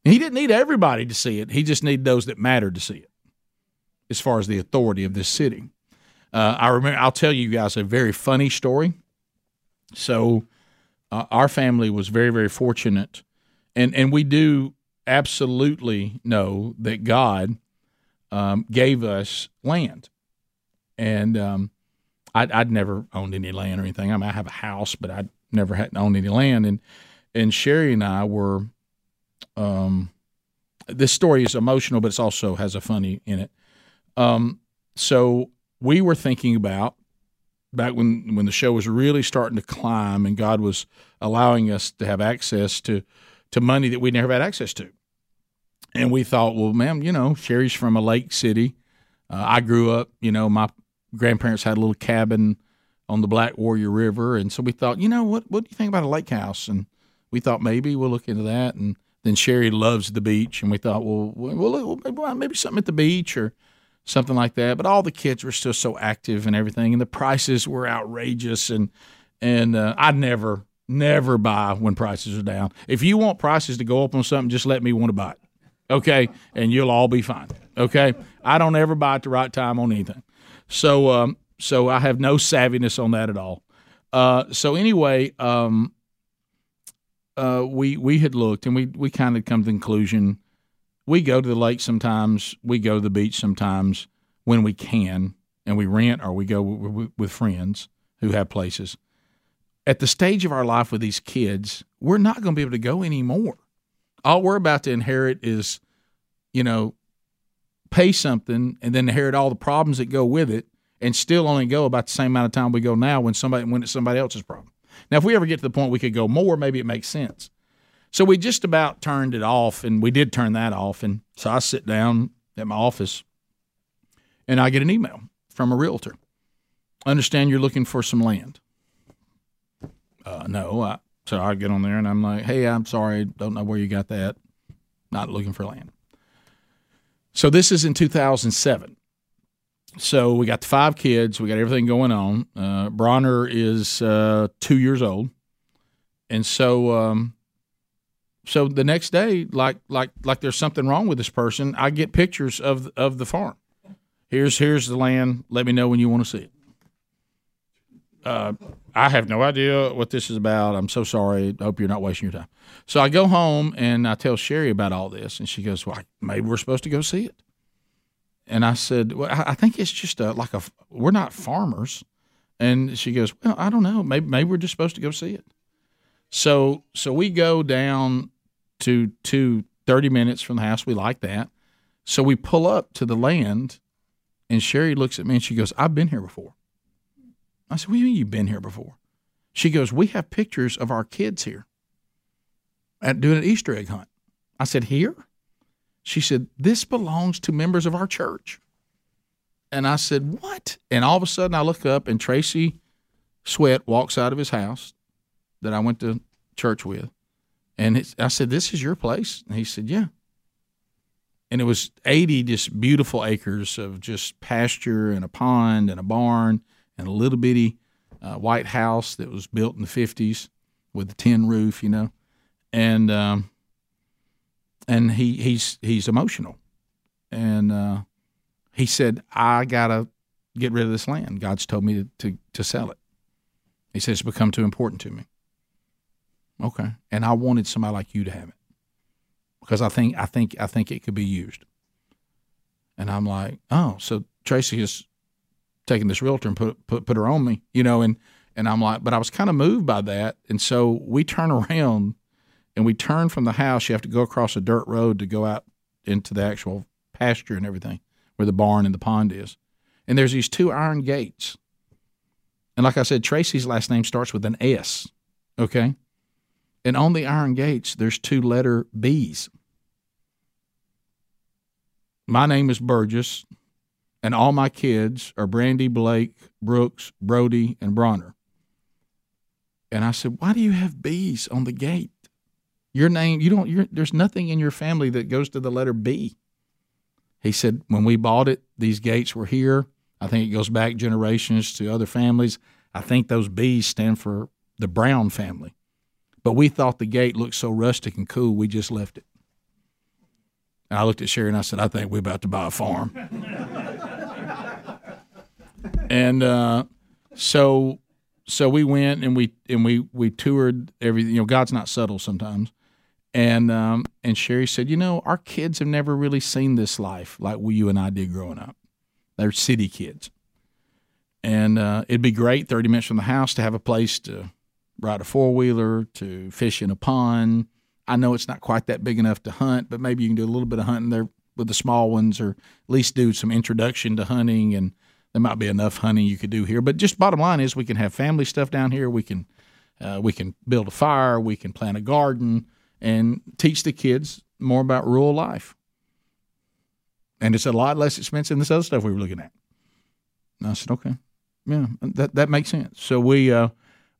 He didn't need everybody to see it. He just needed those that mattered to see it, as far as the authority of this city. Uh, I remember. I'll tell you guys a very funny story. So, uh, our family was very very fortunate, and and we do absolutely know that God um, gave us land, and um, I'd, I'd, never owned any land or anything. I mean, I have a house, but I'd never had owned any land. And and Sherry and I were, um, this story is emotional, but it also has a funny in it. Um, so we were thinking about back when when the show was really starting to climb, and God was allowing us to have access to to money that we never had access to. And we thought, well, ma'am, you know, Sherry's from a lake city. Uh, I grew up, you know, my grandparents had a little cabin on the Black Warrior River, and so we thought, you know, what what do you think about a lake house? And we thought maybe we'll look into that. And then Sherry loves the beach, and we thought, well, well, maybe something at the beach or something like that. But all the kids were still so active and everything, and the prices were outrageous, and and uh, I'd never never buy when prices are down. If you want prices to go up on something, just let me want to buy it okay, and you'll all be fine. Okay, I don't ever buy at the right time on anything, so um, so I have no savviness on that at all. Uh, so anyway, um, uh, we we had looked and we we kind of come to the conclusion. We go to the lake sometimes. We go to the beach sometimes when we can, and we rent or we go w- w- with friends who have places. At the stage of our life with these kids, we're not going to be able to go anymore all we're about to inherit is, you know, pay something and then inherit all the problems that go with it, and still only go about the same amount of time we go now when somebody when it's somebody else's problem. Now, if we ever get to the point we could go more, maybe it makes sense. So we just about turned it off, and we did turn that off. And so I sit down at my office, and I get an email from a realtor. Understand you're looking for some land. Uh, no, I, so I get on there and I'm like, hey, I'm sorry, don't know where you got that. Not looking for land. So this is in 2007. So we got the five kids. We got everything going on. Uh, Bronner is uh, two years old, and so um, so the next day, like like like there's something wrong with this person. I get pictures of of the farm. Here's here's the land. Let me know when you want to see it. Uh, I have no idea what this is about. I'm so sorry. I hope you're not wasting your time. So I go home and I tell Sherry about all this, and she goes, "Well, maybe we're supposed to go see it." And I said, "Well, I think it's just a, like a we're not farmers." And she goes, "Well, I don't know. Maybe maybe we're just supposed to go see it." So so we go down to to 30 minutes from the house. We like that. So we pull up to the land, and Sherry looks at me and she goes, "I've been here before." I said, What do you mean you've been here before? She goes, We have pictures of our kids here at doing an Easter egg hunt. I said, Here? She said, This belongs to members of our church. And I said, What? And all of a sudden I look up and Tracy Sweat walks out of his house that I went to church with. And I said, This is your place? And he said, Yeah. And it was 80 just beautiful acres of just pasture and a pond and a barn and a little bitty uh, white house that was built in the 50s with a tin roof, you know. And, um, and he, he's, he's emotional. And, uh, he said, I got to get rid of this land. God's told me to, to, to sell it. He says, it's become too important to me. Okay. And I wanted somebody like you to have it because I think, I think, I think it could be used. And I'm like, oh, so Tracy is taking this realtor and put, put, put her on me, you know, and, and I'm like, but I was kind of moved by that. And so we turn around and we turn from the house. You have to go across a dirt road to go out into the actual pasture and everything where the barn and the pond is. And there's these two iron gates. And like I said, Tracy's last name starts with an S. Okay. And on the iron gates, there's two letter B's. My name is Burgess, and all my kids are Brandy, Blake, Brooks, Brody, and Bronner. And I said, Why do you have bees on the gate? Your name, you don't, there's nothing in your family that goes to the letter B. He said, When we bought it, these gates were here. I think it goes back generations to other families. I think those B's stand for the Brown family. But we thought the gate looked so rustic and cool, we just left it. And I looked at Sherry and I said, I think we're about to buy a farm. and uh, so so we went and we and we we toured everything. You know, God's not subtle sometimes. And um, and Sherry said, you know, our kids have never really seen this life like we, you and I did growing up. They're city kids, and uh, it'd be great thirty minutes from the house to have a place to ride a four wheeler, to fish in a pond. I know it's not quite that big enough to hunt, but maybe you can do a little bit of hunting there with the small ones, or at least do some introduction to hunting. And there might be enough hunting you could do here. But just bottom line is, we can have family stuff down here. We can uh, we can build a fire. We can plant a garden and teach the kids more about rural life. And it's a lot less expensive than this other stuff we were looking at. And I said, okay, yeah, that that makes sense. So we uh,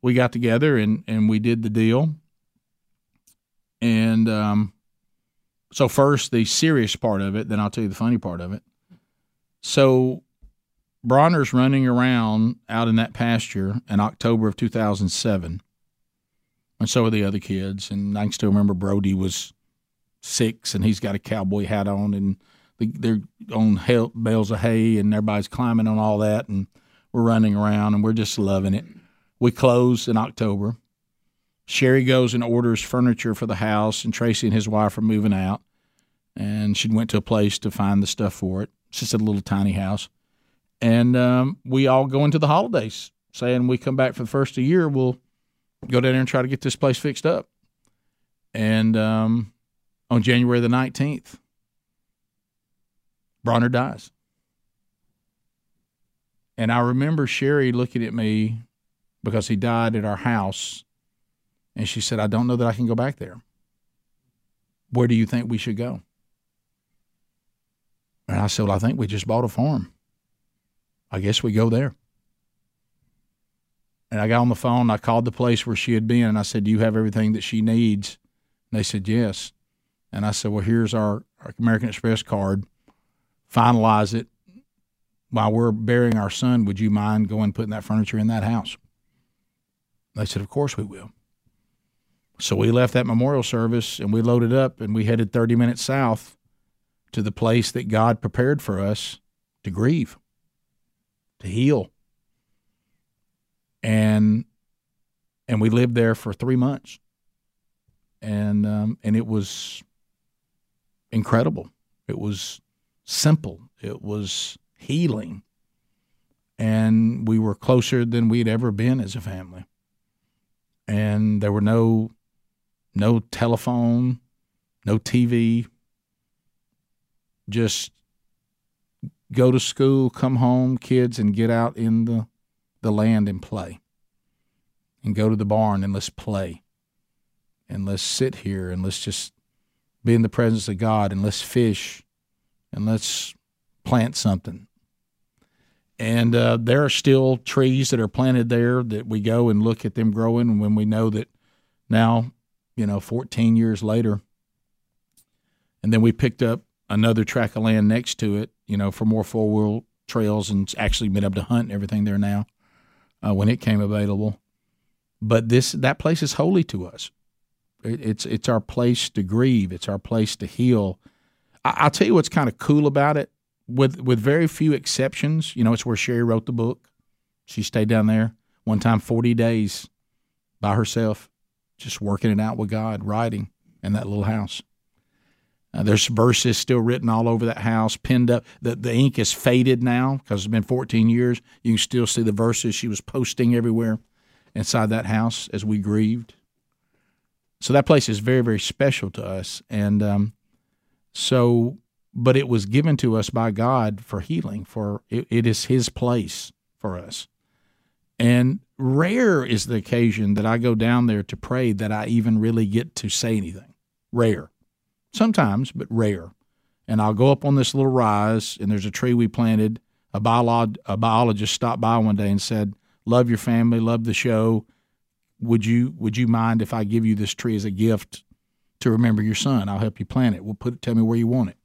we got together and and we did the deal. And um, so first the serious part of it, then I'll tell you the funny part of it. So Bronner's running around out in that pasture in October of 2007 and so are the other kids. And I can still remember Brody was six, and he's got a cowboy hat on, and they're on bales of hay, and everybody's climbing on all that, and we're running around, and we're just loving it. We close in October. Sherry goes and orders furniture for the house, and Tracy and his wife are moving out. And she went to a place to find the stuff for it. It's just a little tiny house. And um, we all go into the holidays saying we come back for the first of the year, we'll go down there and try to get this place fixed up. And um, on January the 19th, Bronner dies. And I remember Sherry looking at me because he died at our house. And she said, I don't know that I can go back there. Where do you think we should go? And I said, Well, I think we just bought a farm. I guess we go there. And I got on the phone. I called the place where she had been, and I said, "Do you have everything that she needs?" And they said, "Yes." And I said, "Well, here's our, our American Express card. Finalize it while we're burying our son. Would you mind going putting that furniture in that house?" They said, "Of course we will." So we left that memorial service and we loaded up and we headed 30 minutes south to the place that God prepared for us to grieve, to heal and and we lived there for three months, and um, and it was incredible. It was simple. It was healing, and we were closer than we'd ever been as a family. And there were no no telephone, no TV. Just go to school, come home, kids, and get out in the the land and play. And go to the barn and let's play. And let's sit here and let's just be in the presence of God and let's fish and let's plant something. And uh, there are still trees that are planted there that we go and look at them growing. And when we know that now, you know, 14 years later, and then we picked up another tract of land next to it, you know, for more four wheel trails and actually been able to hunt and everything there now uh, when it came available. But this that place is holy to us. It, it's it's our place to grieve. It's our place to heal. I, I'll tell you what's kind of cool about it, with with very few exceptions. You know, it's where Sherry wrote the book. She stayed down there one time, forty days by herself, just working it out with God, writing in that little house. Uh, there's verses still written all over that house, pinned up. The, the ink is faded now because it's been 14 years. You can still see the verses she was posting everywhere inside that house as we grieved. So that place is very, very special to us. And um, so, but it was given to us by God for healing, for it, it is His place for us. And rare is the occasion that I go down there to pray that I even really get to say anything. Rare sometimes, but rare. And I'll go up on this little rise, and there's a tree we planted. A, biolog- a biologist stopped by one day and said, "Love your family, love the show. Would you would you mind if I give you this tree as a gift to remember your son? I'll help you plant it. We'll put it, tell me where you want it."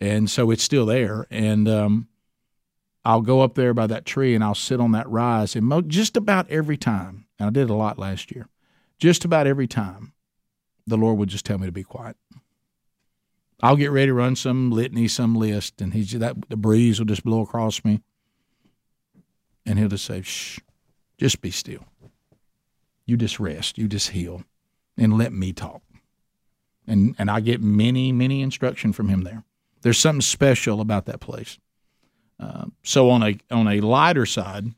And so it's still there, and um, I'll go up there by that tree and I'll sit on that rise, and mo- just about every time, and I did a lot last year, just about every time, the Lord would just tell me to be quiet. I'll get ready to run some litany, some list, and he's that the breeze will just blow across me, and he'll just say, "Shh, just be still. You just rest. You just heal, and let me talk." And and I get many many instruction from him there. There's something special about that place. Uh, so on a on a lighter side,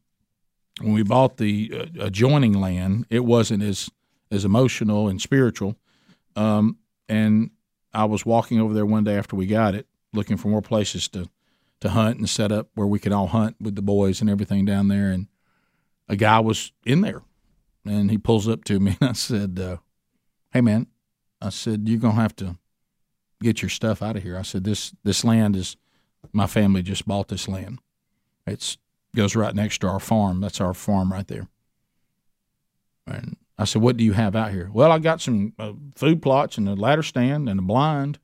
when we bought the uh, adjoining land, it wasn't as as emotional and spiritual. Um, and I was walking over there one day after we got it, looking for more places to to hunt and set up where we could all hunt with the boys and everything down there. And a guy was in there, and he pulls up to me, and I said, uh, "Hey, man," I said, "You're gonna have to get your stuff out of here." I said, "This this land is my family just bought this land. It's goes right next to our farm. That's our farm right there." And I said, "What do you have out here?" Well, I got some uh, food plots and a ladder stand and a blind.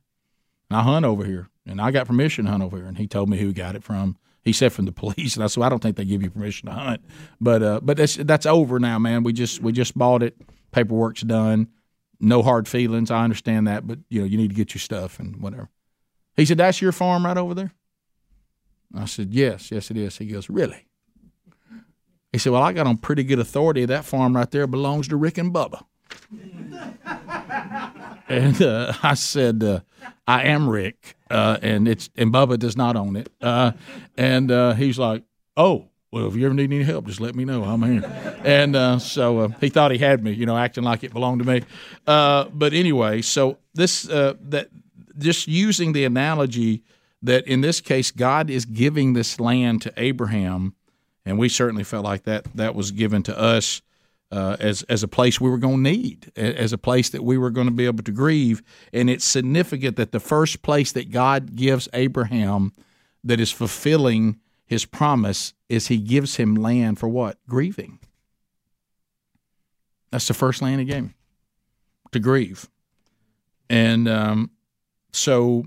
And I hunt over here, and I got permission to hunt over here. And he told me who he got it from. He said from the police, and I said, "I don't think they give you permission to hunt." But uh, but that's that's over now, man. We just we just bought it. Paperwork's done. No hard feelings. I understand that, but you know you need to get your stuff and whatever. He said, "That's your farm right over there." I said, "Yes, yes, it is." He goes, "Really?" He said, Well, I got on pretty good authority. That farm right there belongs to Rick and Bubba. and uh, I said, uh, I am Rick, uh, and it's and Bubba does not own it. Uh, and uh, he's like, Oh, well, if you ever need any help, just let me know. I'm here. And uh, so he thought he had me, you know, acting like it belonged to me. but anyway, so this that just using the analogy that in this case, God is giving this land to Abraham and we certainly felt like that that was given to us uh, as as a place we were going to need, as a place that we were going to be able to grieve. And it's significant that the first place that God gives Abraham that is fulfilling His promise is He gives him land for what grieving. That's the first land He gave him to grieve, and um, so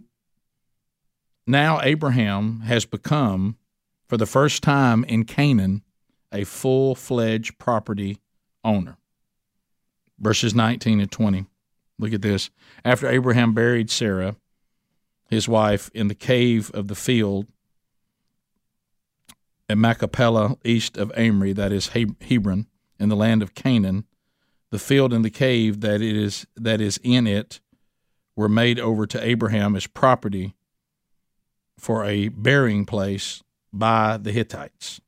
now Abraham has become for the first time in Canaan, a full fledged property owner. Verses 19 and 20. Look at this. After Abraham buried Sarah, his wife, in the cave of the field at Machpelah, east of Mamre, that is Hebron, in the land of Canaan, the field and the cave that it is that is in it were made over to Abraham as property for a burying place by the Hittites.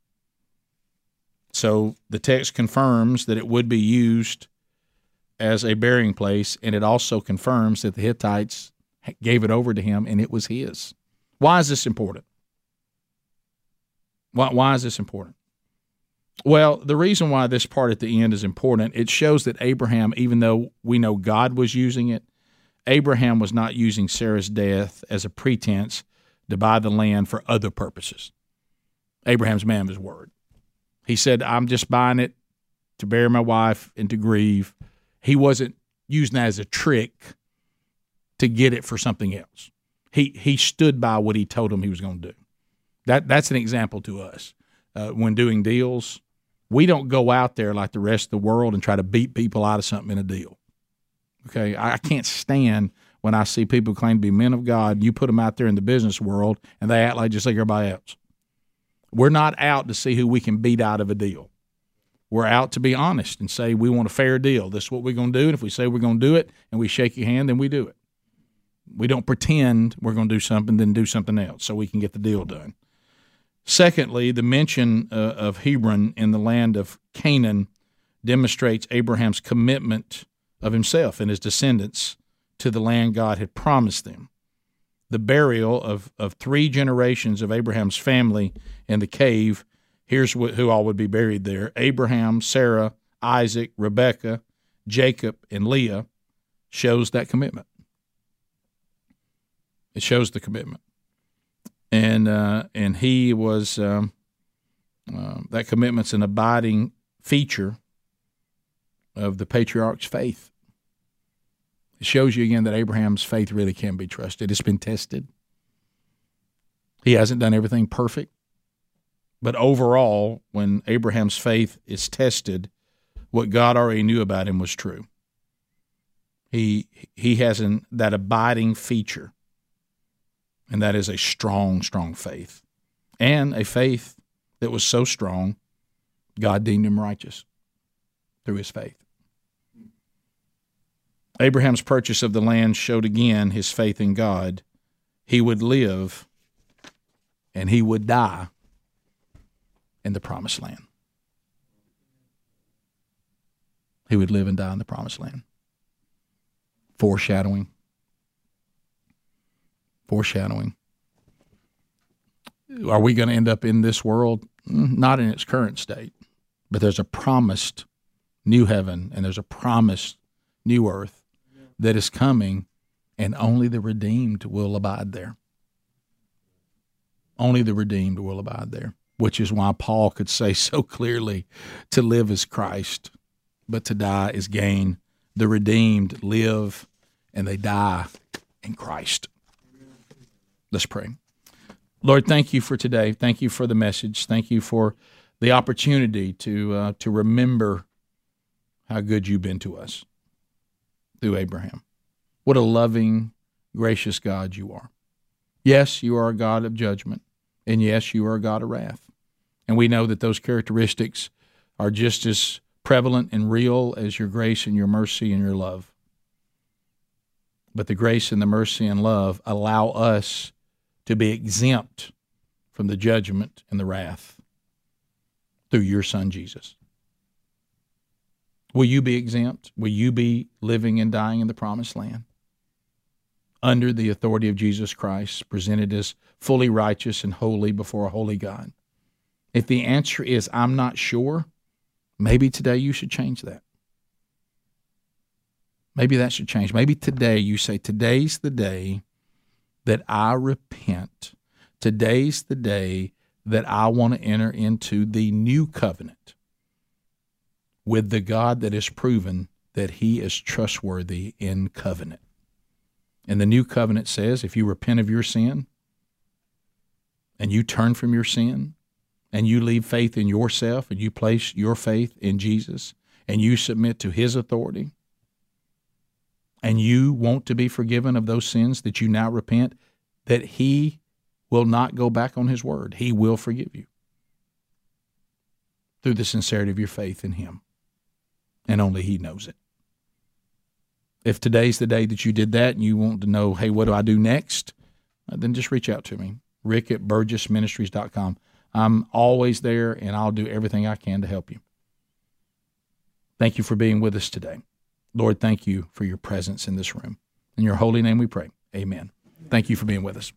So the text confirms that it would be used as a burying place, and it also confirms that the Hittites gave it over to him and it was his. Why is this important? Why, why is this important? Well, the reason why this part at the end is important, it shows that Abraham, even though we know God was using it, Abraham was not using Sarah's death as a pretense to buy the land for other purposes. Abraham's man of his word. He said, I'm just buying it to bury my wife and to grieve. He wasn't using that as a trick to get it for something else. He he stood by what he told him he was going to do. That that's an example to us uh, when doing deals. We don't go out there like the rest of the world and try to beat people out of something in a deal. Okay, I can't stand when I see people claim to be men of God. You put them out there in the business world and they act like just like everybody else. We're not out to see who we can beat out of a deal. We're out to be honest and say we want a fair deal. This is what we're going to do. And if we say we're going to do it and we shake your hand, then we do it. We don't pretend we're going to do something, then do something else so we can get the deal done. Secondly, the mention uh, of Hebron in the land of Canaan demonstrates Abraham's commitment of himself and his descendants to the land God had promised them. The burial of, of three generations of Abraham's family in the cave. Here's who all would be buried there Abraham, Sarah, Isaac, Rebekah, Jacob, and Leah shows that commitment. It shows the commitment, and uh, and he was um, uh, that commitment's an abiding feature of the patriarch's faith. It shows you again that Abraham's faith really can be trusted. It's been tested. He hasn't done everything perfect, but overall, when Abraham's faith is tested, what God already knew about him was true. He he has an, that abiding feature and that is a strong, strong faith. And a faith that was so strong, God deemed him righteous through his faith. Abraham's purchase of the land showed again his faith in God. He would live and he would die in the promised land. He would live and die in the promised land. Foreshadowing foreshadowing. Are we going to end up in this world? Mm, not in its current state, but there's a promised new heaven and there's a promised new earth that is coming, and only the redeemed will abide there. Only the redeemed will abide there, which is why Paul could say so clearly to live is Christ, but to die is gain. The redeemed live and they die in Christ. Let's pray. Lord, thank you for today. Thank you for the message. Thank you for the opportunity to uh, to remember how good you've been to us through Abraham. What a loving, gracious God you are. Yes, you are a God of judgment, and yes, you are a God of wrath. And we know that those characteristics are just as prevalent and real as your grace and your mercy and your love. But the grace and the mercy and love allow us to be exempt from the judgment and the wrath through your son Jesus. Will you be exempt? Will you be living and dying in the promised land? Under the authority of Jesus Christ, presented as fully righteous and holy before a holy God? If the answer is, I'm not sure, maybe today you should change that. Maybe that should change. Maybe today you say, Today's the day that I repent. Today's the day that I want to enter into the new covenant with the God that has proven that he is trustworthy in covenant. And the new covenant says if you repent of your sin and you turn from your sin and you leave faith in yourself and you place your faith in Jesus and you submit to his authority and you want to be forgiven of those sins that you now repent, that He will not go back on His word. He will forgive you through the sincerity of your faith in Him. And only He knows it. If today's the day that you did that and you want to know, hey, what do I do next? Uh, then just reach out to me, rick at burgessministries.com. I'm always there and I'll do everything I can to help you. Thank you for being with us today. Lord, thank you for your presence in this room. In your holy name we pray. Amen. Thank you for being with us.